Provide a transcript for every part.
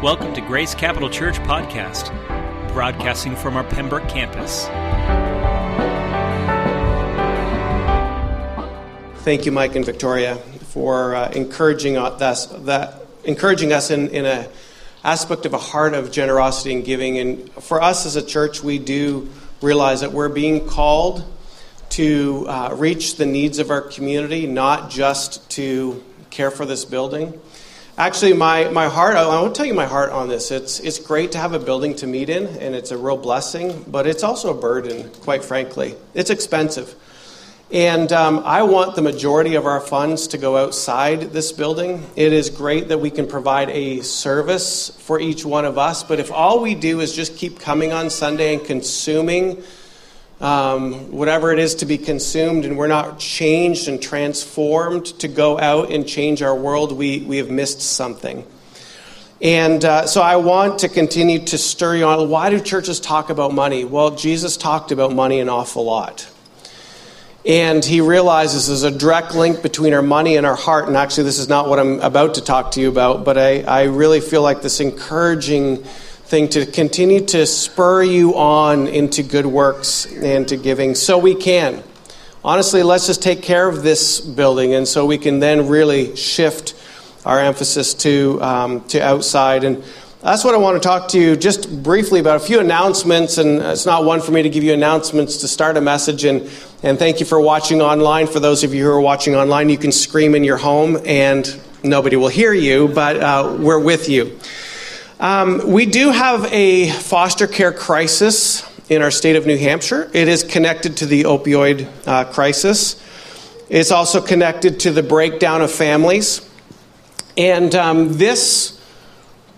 Welcome to Grace Capital Church Podcast, broadcasting from our Pembroke campus. Thank you, Mike and Victoria, for uh, encouraging us that encouraging us in, in a aspect of a heart of generosity and giving. And for us as a church, we do realize that we're being called to uh, reach the needs of our community, not just to care for this building. Actually, my, my heart, I want to tell you my heart on this. It's, it's great to have a building to meet in, and it's a real blessing, but it's also a burden, quite frankly. It's expensive. And um, I want the majority of our funds to go outside this building. It is great that we can provide a service for each one of us, but if all we do is just keep coming on Sunday and consuming um, whatever it is to be consumed, and we're not changed and transformed to go out and change our world, we, we have missed something. And uh, so I want to continue to stir you on. Why do churches talk about money? Well, Jesus talked about money an awful lot. And he realizes there's a direct link between our money and our heart. And actually, this is not what I'm about to talk to you about, but I, I really feel like this encouraging thing to continue to spur you on into good works and to giving so we can. Honestly, let's just take care of this building and so we can then really shift our emphasis to, um, to outside. And that's what I want to talk to you just briefly about a few announcements. And it's not one for me to give you announcements to start a message. And, and thank you for watching online. For those of you who are watching online, you can scream in your home and nobody will hear you, but uh, we're with you. Um, we do have a foster care crisis in our state of New Hampshire. It is connected to the opioid uh, crisis. It's also connected to the breakdown of families. And um, this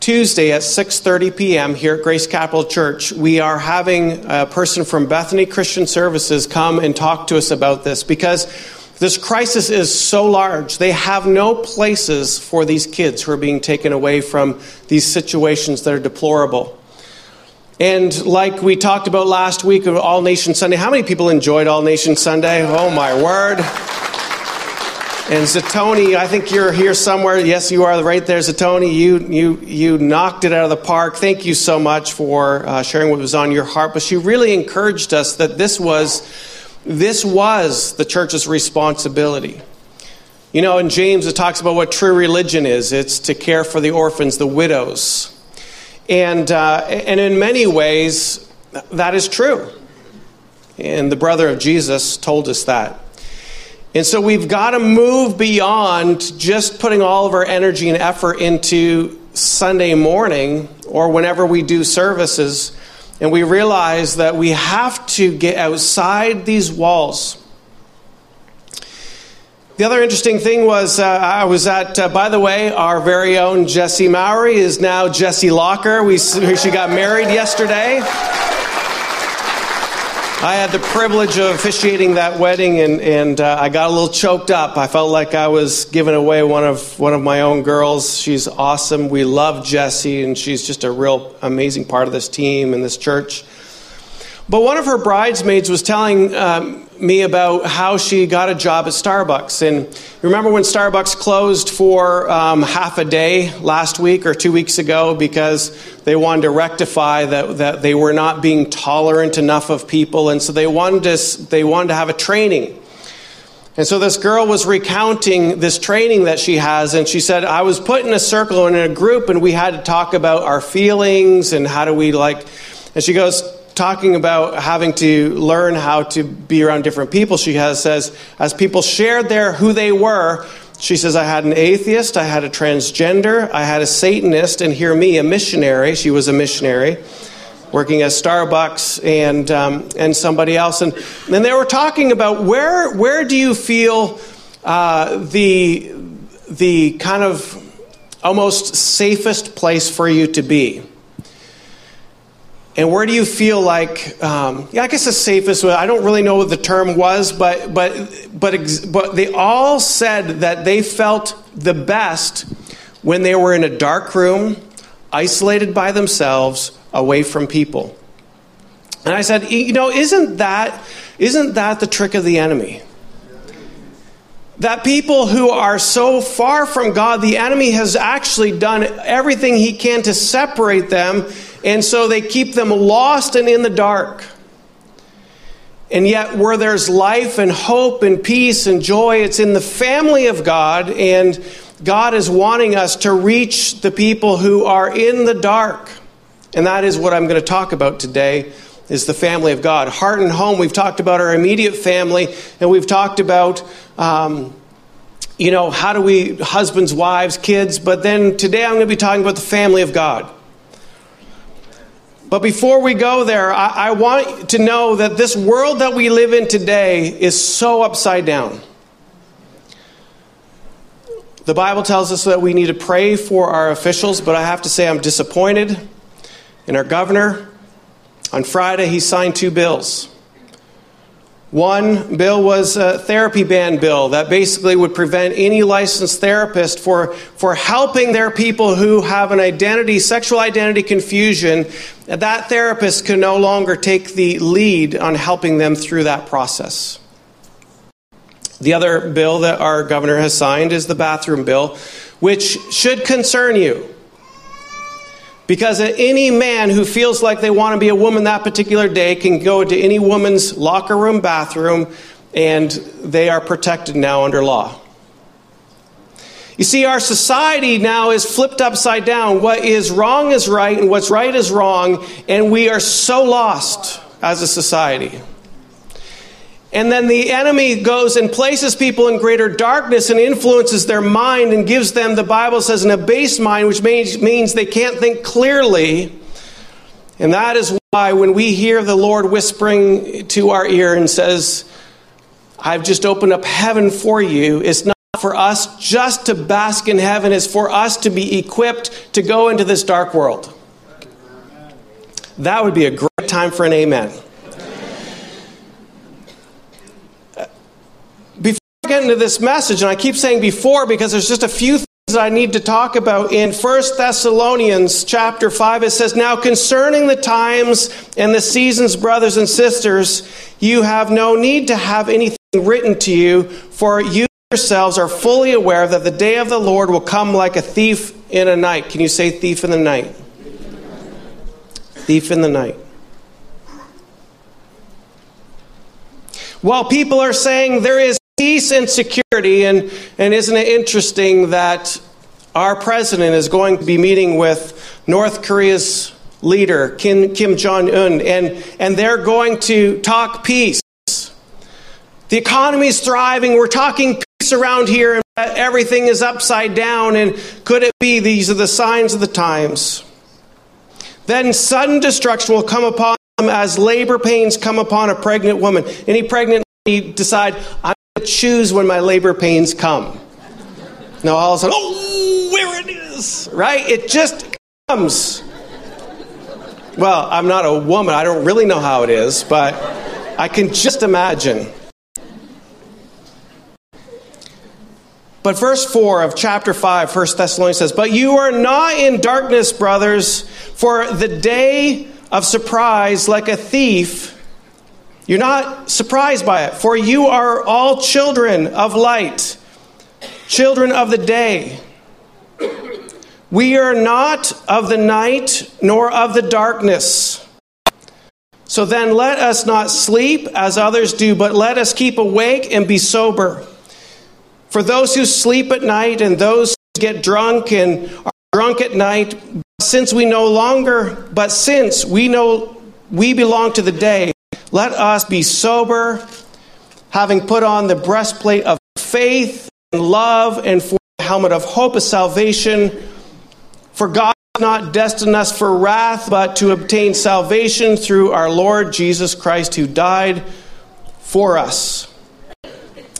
Tuesday at 6:30 p.m. here at Grace Capital Church, we are having a person from Bethany Christian Services come and talk to us about this because this crisis is so large. They have no places for these kids who are being taken away from these situations that are deplorable. And like we talked about last week of All Nation Sunday, how many people enjoyed All Nation Sunday? Oh my word. And Zatoni, I think you're here somewhere. Yes, you are right there, Zatoni. You, you, you knocked it out of the park. Thank you so much for uh, sharing what was on your heart. But she really encouraged us that this was this was the church's responsibility. You know, in James, it talks about what true religion is it's to care for the orphans, the widows. And, uh, and in many ways, that is true. And the brother of Jesus told us that. And so we've got to move beyond just putting all of our energy and effort into Sunday morning or whenever we do services and we realize that we have to get outside these walls. The other interesting thing was uh, I was at, uh, by the way, our very own Jesse Mowry is now Jesse Locker. We, she got married yesterday. I had the privilege of officiating that wedding, and, and uh, I got a little choked up. I felt like I was giving away one of one of my own girls. She's awesome. We love Jessie, and she's just a real amazing part of this team and this church. But one of her bridesmaids was telling um, me about how she got a job at Starbucks. And remember when Starbucks closed for um, half a day last week or two weeks ago because they wanted to rectify that, that they were not being tolerant enough of people. And so they wanted, to, they wanted to have a training. And so this girl was recounting this training that she has, and she said, I was put in a circle and in a group, and we had to talk about our feelings and how do we like. And she goes, talking about having to learn how to be around different people, she has says, as people shared their who they were, she says, I had an atheist, I had a transgender, I had a Satanist, and hear me, a missionary. She was a missionary working at Starbucks and, um, and somebody else. And, and they were talking about where, where do you feel uh, the, the kind of almost safest place for you to be? And where do you feel like, um, yeah, I guess the safest, way, I don't really know what the term was, but, but, but, but they all said that they felt the best when they were in a dark room, isolated by themselves, away from people. And I said, you know, isn't that, isn't that the trick of the enemy? That people who are so far from God, the enemy has actually done everything he can to separate them, and so they keep them lost and in the dark. And yet, where there's life and hope and peace and joy, it's in the family of God, and God is wanting us to reach the people who are in the dark. And that is what I'm going to talk about today is the family of God. Heart and home, we've talked about our immediate family, and we've talked about, um, you know, how do we, husbands, wives, kids, but then today I'm going to be talking about the family of God. But before we go there, I, I want to know that this world that we live in today is so upside down. The Bible tells us that we need to pray for our officials, but I have to say I'm disappointed in our governor. On Friday, he signed two bills. One bill was a therapy ban bill that basically would prevent any licensed therapist for, for helping their people who have an identity, sexual identity confusion. That therapist can no longer take the lead on helping them through that process. The other bill that our governor has signed is the bathroom bill, which should concern you. Because any man who feels like they want to be a woman that particular day can go to any woman's locker room, bathroom, and they are protected now under law. You see, our society now is flipped upside down. What is wrong is right, and what's right is wrong, and we are so lost as a society. And then the enemy goes and places people in greater darkness and influences their mind and gives them, the Bible says, an abased mind, which means, means they can't think clearly. And that is why when we hear the Lord whispering to our ear and says, I've just opened up heaven for you, it's not for us just to bask in heaven, it's for us to be equipped to go into this dark world. That would be a great time for an amen. Get into this message, and I keep saying before because there's just a few things that I need to talk about. In 1 Thessalonians chapter 5, it says, Now concerning the times and the seasons, brothers and sisters, you have no need to have anything written to you, for you yourselves are fully aware that the day of the Lord will come like a thief in a night. Can you say thief in the night? Thief in the night. While people are saying there is peace and security. And, and isn't it interesting that our president is going to be meeting with North Korea's leader, Kim, Kim Jong un, and, and they're going to talk peace. The economy is thriving. We're talking peace around here, and everything is upside down. And could it be these are the signs of the times? Then sudden destruction will come upon them as labor pains come upon a pregnant woman. Any pregnant lady decide, I'm choose when my labor pains come. Now all of a sudden, oh, where it is, right? It just comes. Well, I'm not a woman. I don't really know how it is, but I can just imagine. But verse 4 of chapter 5, 1 Thessalonians says, But you are not in darkness, brothers, for the day of surprise, like a thief, you're not surprised by it, for you are all children of light, children of the day. We are not of the night nor of the darkness. So then let us not sleep as others do, but let us keep awake and be sober. For those who sleep at night and those who get drunk and are drunk at night, since we no longer, but since we know we belong to the day, let us be sober, having put on the breastplate of faith and love, and for the helmet of hope of salvation. For God has not destined us for wrath, but to obtain salvation through our Lord Jesus Christ, who died for us.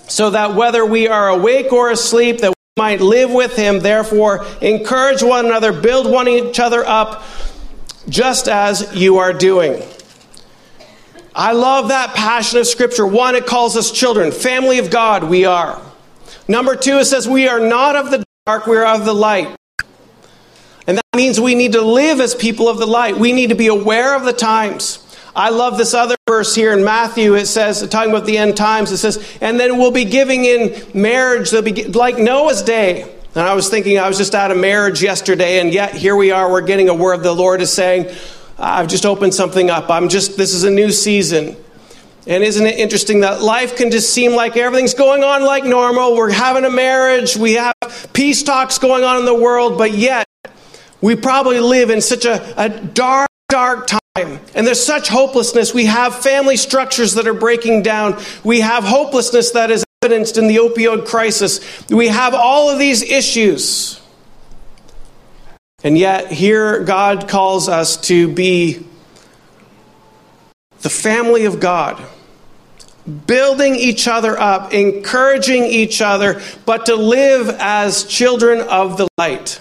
So that whether we are awake or asleep, that we might live with him. Therefore, encourage one another, build one each other up, just as you are doing. I love that passion of Scripture. One, it calls us children, family of God, we are. Number two, it says we are not of the dark, we are of the light. And that means we need to live as people of the light. We need to be aware of the times. I love this other verse here in Matthew. It says, talking about the end times, it says, and then we'll be giving in marriage. They'll be like Noah's day. And I was thinking, I was just out of marriage yesterday, and yet here we are. We're getting a word. The Lord is saying, I've just opened something up. I'm just, this is a new season. And isn't it interesting that life can just seem like everything's going on like normal? We're having a marriage, we have peace talks going on in the world, but yet we probably live in such a, a dark, dark time. And there's such hopelessness. We have family structures that are breaking down. We have hopelessness that is evidenced in the opioid crisis. We have all of these issues. And yet, here God calls us to be the family of God, building each other up, encouraging each other, but to live as children of the light,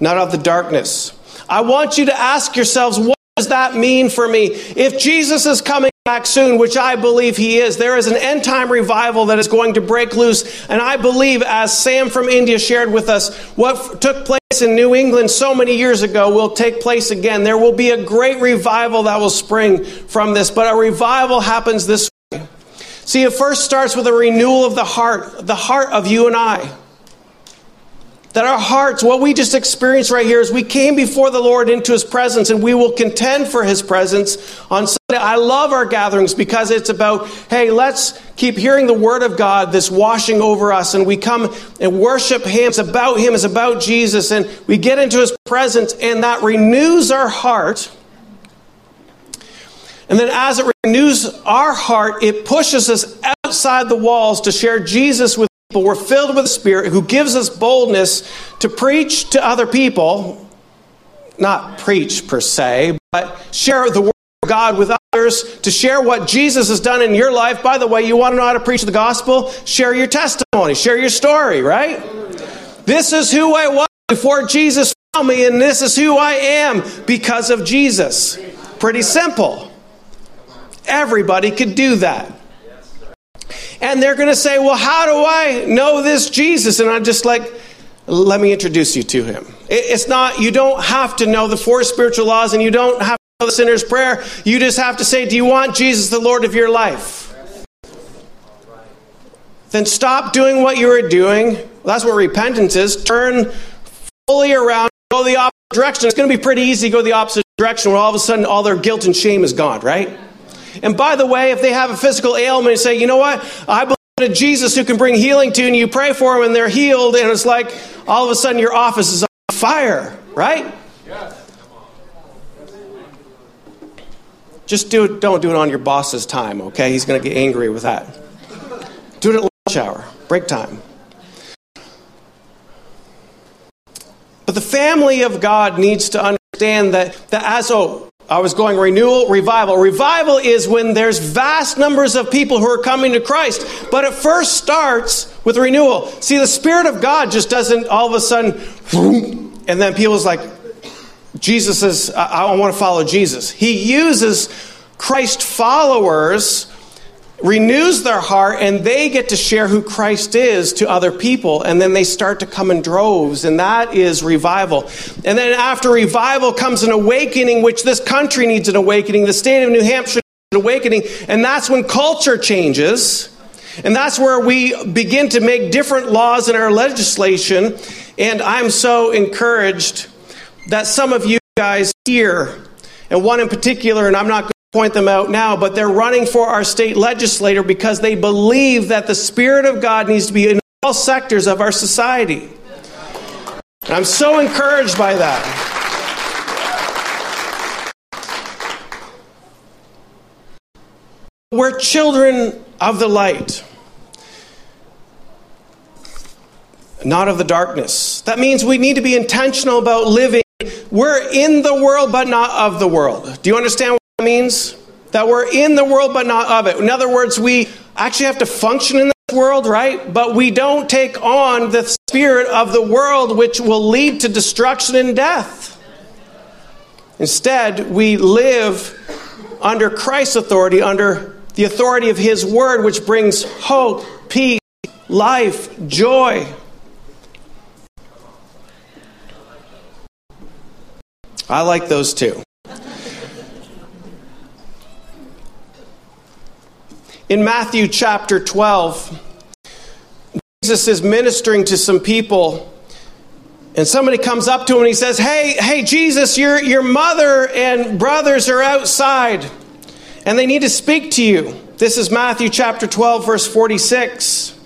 not of the darkness. I want you to ask yourselves, what does that mean for me? If Jesus is coming back soon, which I believe he is, there is an end time revival that is going to break loose. And I believe, as Sam from India shared with us, what took place in New England so many years ago will take place again. There will be a great revival that will spring from this, but a revival happens this way. See, it first starts with a renewal of the heart, the heart of you and I. That our hearts, what we just experienced right here is we came before the Lord into his presence and we will contend for his presence on Sunday. I love our gatherings because it's about, hey, let's keep hearing the word of God, this washing over us, and we come and worship him. It's about him, it's about Jesus, and we get into his presence, and that renews our heart. And then as it renews our heart, it pushes us outside the walls to share Jesus with but we're filled with the Spirit who gives us boldness to preach to other people, not preach per se, but share the Word of God with others, to share what Jesus has done in your life. By the way, you want to know how to preach the gospel? Share your testimony, share your story, right? This is who I was before Jesus found me, and this is who I am because of Jesus. Pretty simple. Everybody could do that. And they're going to say, Well, how do I know this Jesus? And I'm just like, Let me introduce you to him. It's not, you don't have to know the four spiritual laws and you don't have to know the sinner's prayer. You just have to say, Do you want Jesus the Lord of your life? Then stop doing what you were doing. Well, that's what repentance is. Turn fully around, go the opposite direction. It's going to be pretty easy to go the opposite direction where all of a sudden all their guilt and shame is gone, right? And by the way, if they have a physical ailment and say, you know what, I believe in Jesus who can bring healing to, you, and you pray for them and they're healed, and it's like all of a sudden your office is on fire, right? Just do it, don't do it on your boss's time, okay? He's going to get angry with that. Do it at lunch hour, break time. But the family of God needs to understand that, that as, oh, I was going renewal, revival. Revival is when there's vast numbers of people who are coming to Christ, but it first starts with renewal. See, the Spirit of God just doesn't all of a sudden, and then people's like, Jesus says, I, I want to follow Jesus. He uses Christ followers renews their heart and they get to share who Christ is to other people and then they start to come in droves and that is revival. And then after revival comes an awakening which this country needs an awakening, the state of New Hampshire needs an awakening and that's when culture changes. And that's where we begin to make different laws in our legislation and I'm so encouraged that some of you guys here and one in particular and I'm not point them out now, but they're running for our state legislator because they believe that the Spirit of God needs to be in all sectors of our society. And I'm so encouraged by that. We're children of the light, not of the darkness. That means we need to be intentional about living. We're in the world, but not of the world. Do you understand means? That we're in the world but not of it. In other words, we actually have to function in this world, right? But we don't take on the spirit of the world, which will lead to destruction and death. Instead, we live under Christ's authority, under the authority of His Word, which brings hope, peace, life, joy. I like those two. In Matthew chapter 12, Jesus is ministering to some people. And somebody comes up to him and he says, Hey, hey, Jesus, your, your mother and brothers are outside and they need to speak to you. This is Matthew chapter 12, verse 46.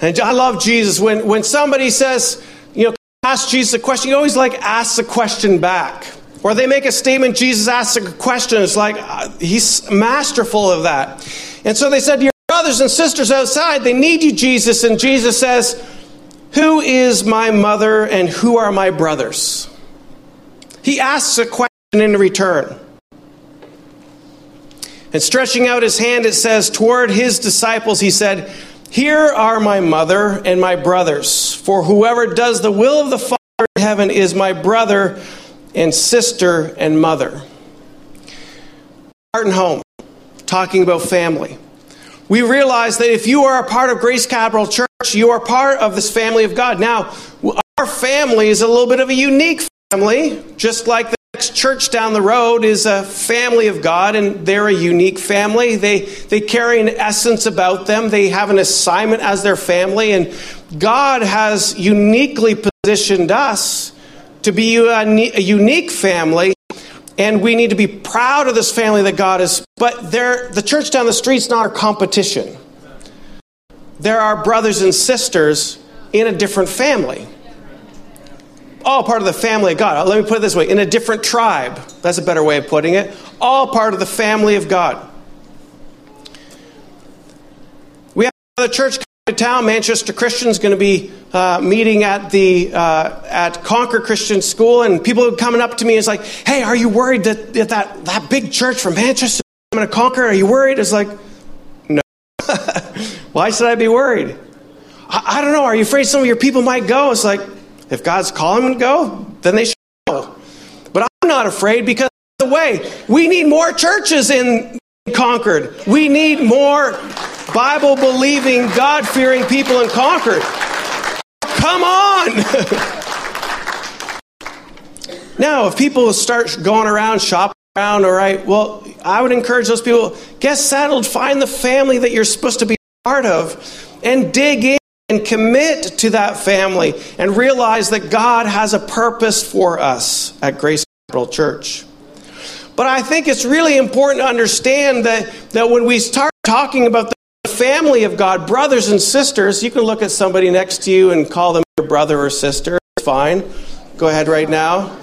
And I love Jesus. When, when somebody says, you know, ask Jesus a question, you always like ask the question back. Or they make a statement, Jesus asks a question. It's like, uh, he's masterful of that. And so they said, to Your brothers and sisters outside, they need you, Jesus. And Jesus says, Who is my mother and who are my brothers? He asks a question in return. And stretching out his hand, it says, toward his disciples, he said, Here are my mother and my brothers. For whoever does the will of the Father in heaven is my brother and sister and mother. Heart and home, talking about family. We realize that if you are a part of Grace Capital Church, you are part of this family of God. Now, our family is a little bit of a unique family, just like the church down the road is a family of God, and they're a unique family. They, they carry an essence about them, they have an assignment as their family, and God has uniquely positioned us to be a, unique family, and we need to be proud of this family that God is. But the church down the street is not our competition. There are brothers and sisters in a different family. All part of the family of God. Let me put it this way in a different tribe. That's a better way of putting it. All part of the family of God. We have another church to town. Manchester Christian's going to be uh, meeting at the uh, at Concord Christian School, and people coming up to me. It's like, "Hey, are you worried that that that, that big church from Manchester is going to conquer? Are you worried?" It's like, no. Why should I be worried? I, I, don't know. Are you afraid some of your people might go? It's like, if God's calling them to go, then they should go. But I'm not afraid because the way we need more churches in Concord. We need more Bible believing, God fearing people in Concord. Come on! now, if people start going around, shopping around, all right, well, I would encourage those people get settled, find the family that you're supposed to be part of, and dig in and commit to that family and realize that God has a purpose for us at Grace Capital Church. But I think it's really important to understand that, that when we start talking about the family of God, brothers and sisters, you can look at somebody next to you and call them your brother or sister. It's fine. Go ahead right now.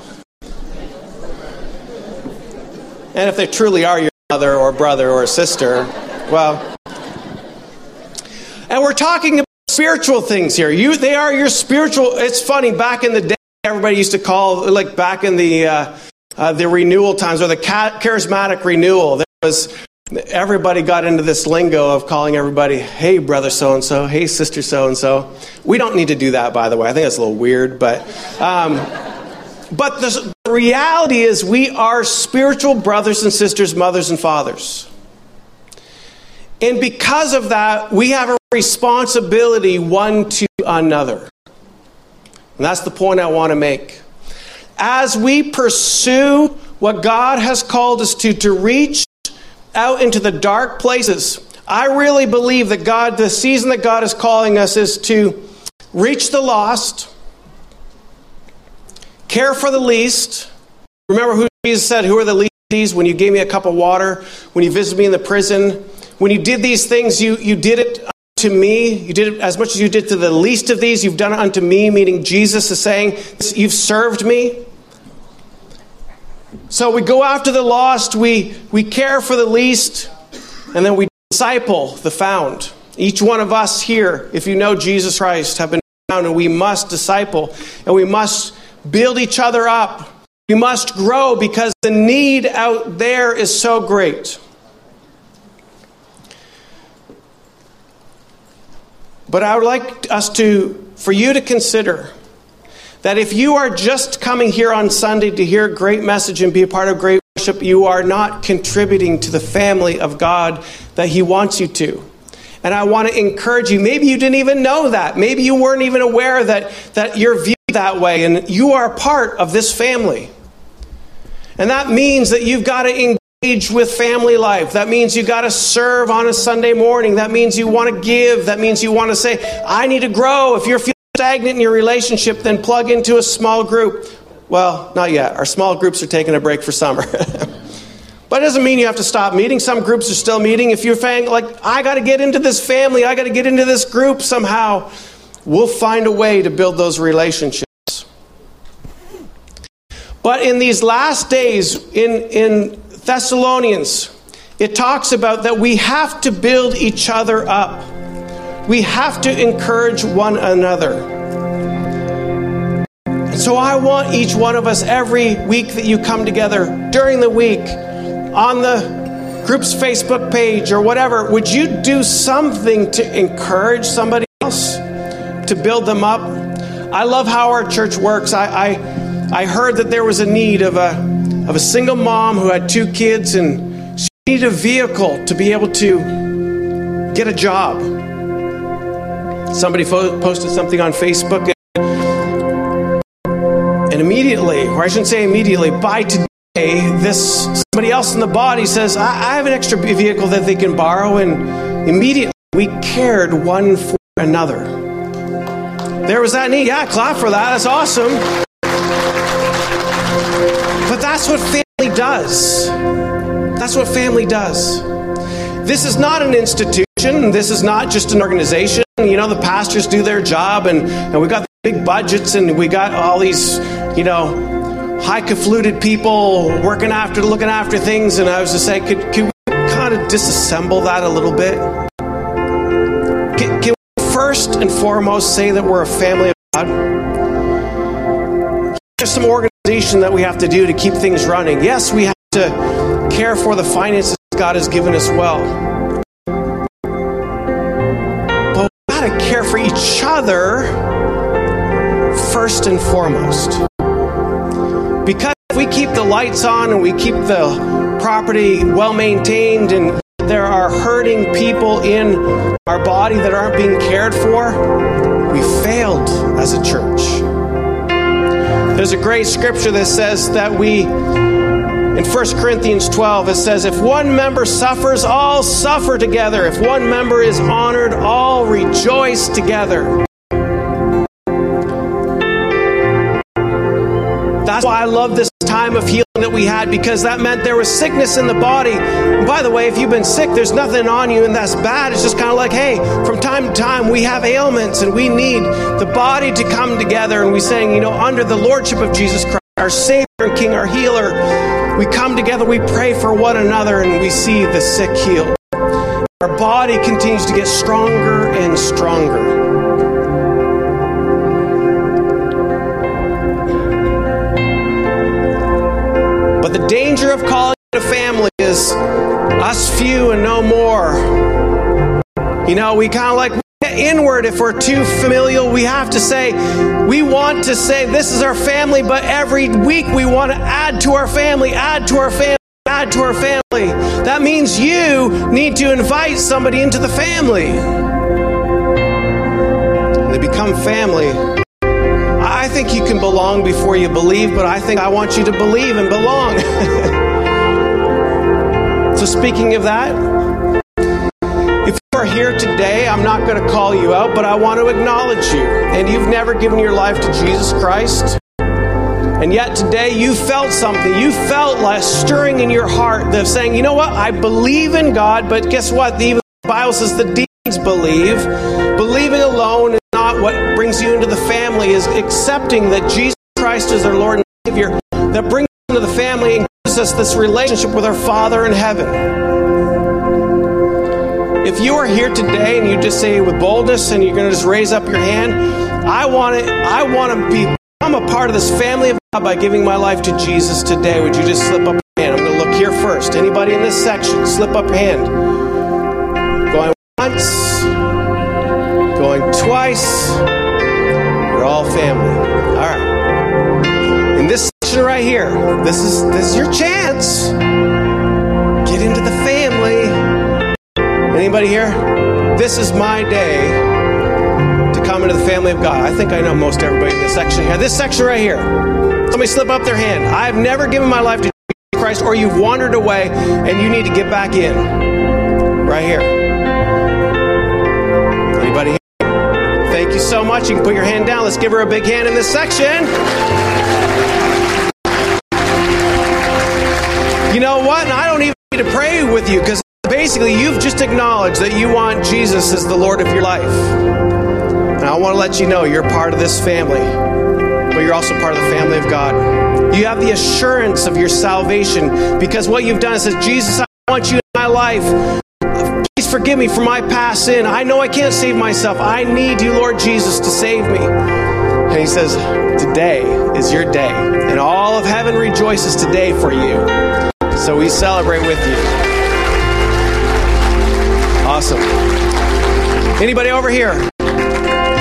And if they truly are your mother or brother or sister, well. And we're talking about spiritual things here. You, they are your spiritual. It's funny. Back in the day, everybody used to call like back in the uh, uh, the renewal times or the charismatic renewal. There was everybody got into this lingo of calling everybody, "Hey, brother so and so," "Hey, sister so and so." We don't need to do that, by the way. I think that's a little weird, but. Um, but the reality is, we are spiritual brothers and sisters, mothers and fathers. And because of that, we have a responsibility one to another. And that's the point I want to make. As we pursue what God has called us to, to reach out into the dark places, I really believe that God, the season that God is calling us is to reach the lost, care for the least. Remember who Jesus said, Who are the least? When you gave me a cup of water, when you visited me in the prison, when you did these things, you, you did it to me. You did it as much as you did to the least of these, you've done it unto me, meaning Jesus is saying, You've served me. So we go after the lost, we, we care for the least, and then we disciple the found. Each one of us here, if you know Jesus Christ, have been found, and we must disciple, and we must build each other up. We must grow because the need out there is so great. But I would like us to, for you to consider that if you are just coming here on Sunday to hear a great message and be a part of great worship, you are not contributing to the family of God that He wants you to. And I want to encourage you. Maybe you didn't even know that. Maybe you weren't even aware that, that you're viewed that way, and you are part of this family. And that means that you've got to engage with family life. That means you've got to serve on a Sunday morning. That means you want to give. That means you want to say, I need to grow. If you're feeling stagnant in your relationship, then plug into a small group. Well, not yet. Our small groups are taking a break for summer. but it doesn't mean you have to stop meeting. Some groups are still meeting. If you're saying, like, I got to get into this family, I got to get into this group somehow, we'll find a way to build those relationships. But in these last days, in, in Thessalonians, it talks about that we have to build each other up. We have to encourage one another. So I want each one of us every week that you come together during the week on the group's Facebook page or whatever, would you do something to encourage somebody else to build them up? I love how our church works. I, I, I heard that there was a need of a, of a single mom who had two kids and she needed a vehicle to be able to get a job. Somebody fo- posted something on Facebook and immediately, or I shouldn't say immediately, by today, this somebody else in the body says, I, I have an extra vehicle that they can borrow. And immediately we cared one for another. There was that need. Yeah, clap for that. That's awesome. But that's what family does. That's what family does. This is not an institution. This is not just an organization. You know, the pastors do their job, and, and we got big budgets and we got all these, you know, high confluted people working after, looking after things. And I was just saying, could, could we kind of disassemble that a little bit? Can, can we first and foremost say that we're a family of God? There's some organization that we have to do to keep things running. Yes, we have to care for the finances God has given us well. Care for each other first and foremost. Because if we keep the lights on and we keep the property well maintained and there are hurting people in our body that aren't being cared for, we failed as a church. There's a great scripture that says that we, in 1 Corinthians 12, it says, If one member suffers, all suffer together. If one member is honored, all rejoice together. That's why I love this time of healing that we had because that meant there was sickness in the body. And by the way, if you've been sick, there's nothing on you and that's bad. It's just kind of like, hey, from time to time we have ailments and we need the body to come together. And we saying, you know, under the lordship of Jesus Christ, our Savior and King, our healer, we come together, we pray for one another, and we see the sick healed. Our body continues to get stronger and stronger. But the danger of calling it a family is us few and no more. You know, we kind of like inward if we're too familial. We have to say, we want to say this is our family, but every week we want to add to our family, add to our family, add to our family. That means you need to invite somebody into the family. They become family I think you can belong before you believe, but I think I want you to believe and belong. so, speaking of that, are here today, I'm not going to call you out, but I want to acknowledge you. And you've never given your life to Jesus Christ. And yet today you felt something. You felt like stirring in your heart of saying, you know what? I believe in God, but guess what? The Bible says the demons believe. Believing alone is not what brings you into the family, is accepting that Jesus Christ is our Lord and Savior, that brings us into the family and gives us this relationship with our Father in heaven. If you are here today and you just say with boldness and you're going to just raise up your hand, I want to, I want to be, I'm a part of this family of God by giving my life to Jesus today. Would you just slip up your hand? I'm going to look here first. Anybody in this section, slip up hand. Going once going twice. You're all family. All right. In this section right here, this is this is your chance. Get into the. Anybody here? This is my day to come into the family of God. I think I know most everybody in this section here. This section right here. Somebody slip up their hand. I've never given my life to Jesus Christ or you've wandered away and you need to get back in. Right here. Anybody here? Thank you so much. You can put your hand down. Let's give her a big hand in this section. You know what? And I don't even need to pray with you because basically you've just acknowledged that you want Jesus as the Lord of your life. And I want to let you know you're part of this family, but you're also part of the family of God. You have the assurance of your salvation because what you've done is says, Jesus, I want you in my life. Please forgive me for my past sin. I know I can't save myself. I need you, Lord Jesus, to save me. And he says, Today is your day, and all of heaven rejoices today for you. So we celebrate with you. Awesome. Anybody over here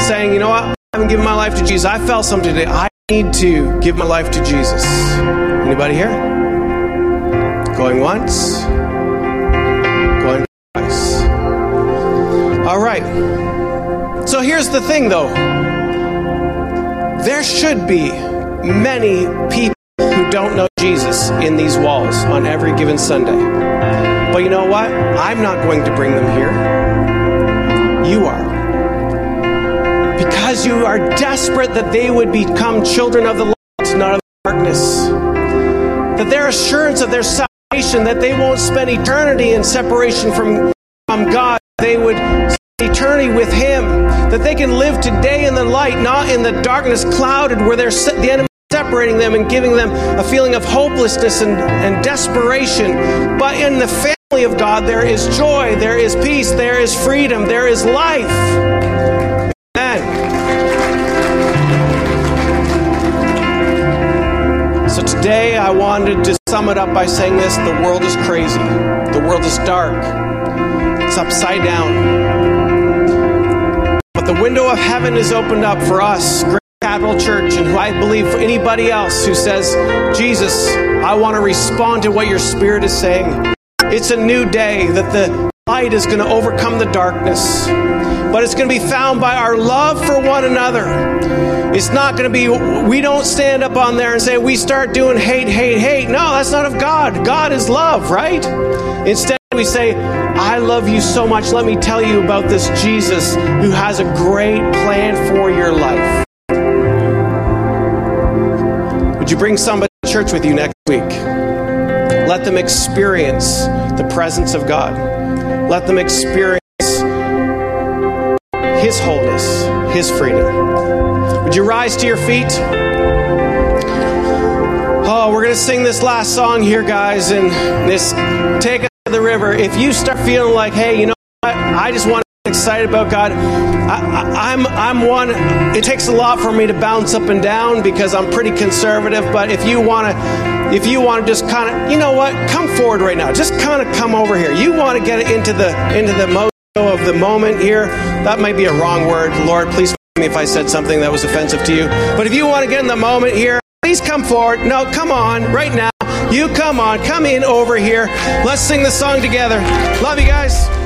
saying, you know what? I haven't given my life to Jesus. I felt something today. I need to give my life to Jesus. Anybody here? Going once? Going twice. All right. So here's the thing though. There should be many people who don't know Jesus in these walls on every given Sunday. But you know what? I'm not going to bring them here. You are. Because you are desperate that they would become children of the light, not of the darkness. That their assurance of their salvation, that they won't spend eternity in separation from, from God, they would eternity with Him. That they can live today in the light, not in the darkness clouded where the enemy separating them and giving them a feeling of hopelessness and, and desperation. But in the family of God, there is joy, there is peace, there is freedom, there is life. Amen. So today I wanted to sum it up by saying this the world is crazy, the world is dark, it's upside down. But the window of heaven is opened up for us. Capital Church and who I believe for anybody else who says, Jesus, I want to respond to what your Spirit is saying. It's a new day that the light is going to overcome the darkness, but it's going to be found by our love for one another. It's not going to be, we don't stand up on there and say, we start doing hate, hate, hate. No, that's not of God. God is love, right? Instead, we say, I love you so much. Let me tell you about this Jesus who has a great plan for your life. Would you bring somebody to church with you next week? Let them experience the presence of God. Let them experience His wholeness, His freedom. Would you rise to your feet? Oh, we're going to sing this last song here, guys, and this take us to the river. If you start feeling like, hey, you know what? I just want excited about God. I, am I'm, I'm one. It takes a lot for me to bounce up and down because I'm pretty conservative. But if you want to, if you want to just kind of, you know what, come forward right now. Just kind of come over here. You want to get into the into the mojo of the moment here. That might be a wrong word. Lord, please forgive me if I said something that was offensive to you. But if you want to get in the moment here, please come forward. No, come on, right now. You come on, come in over here. Let's sing the song together. Love you guys.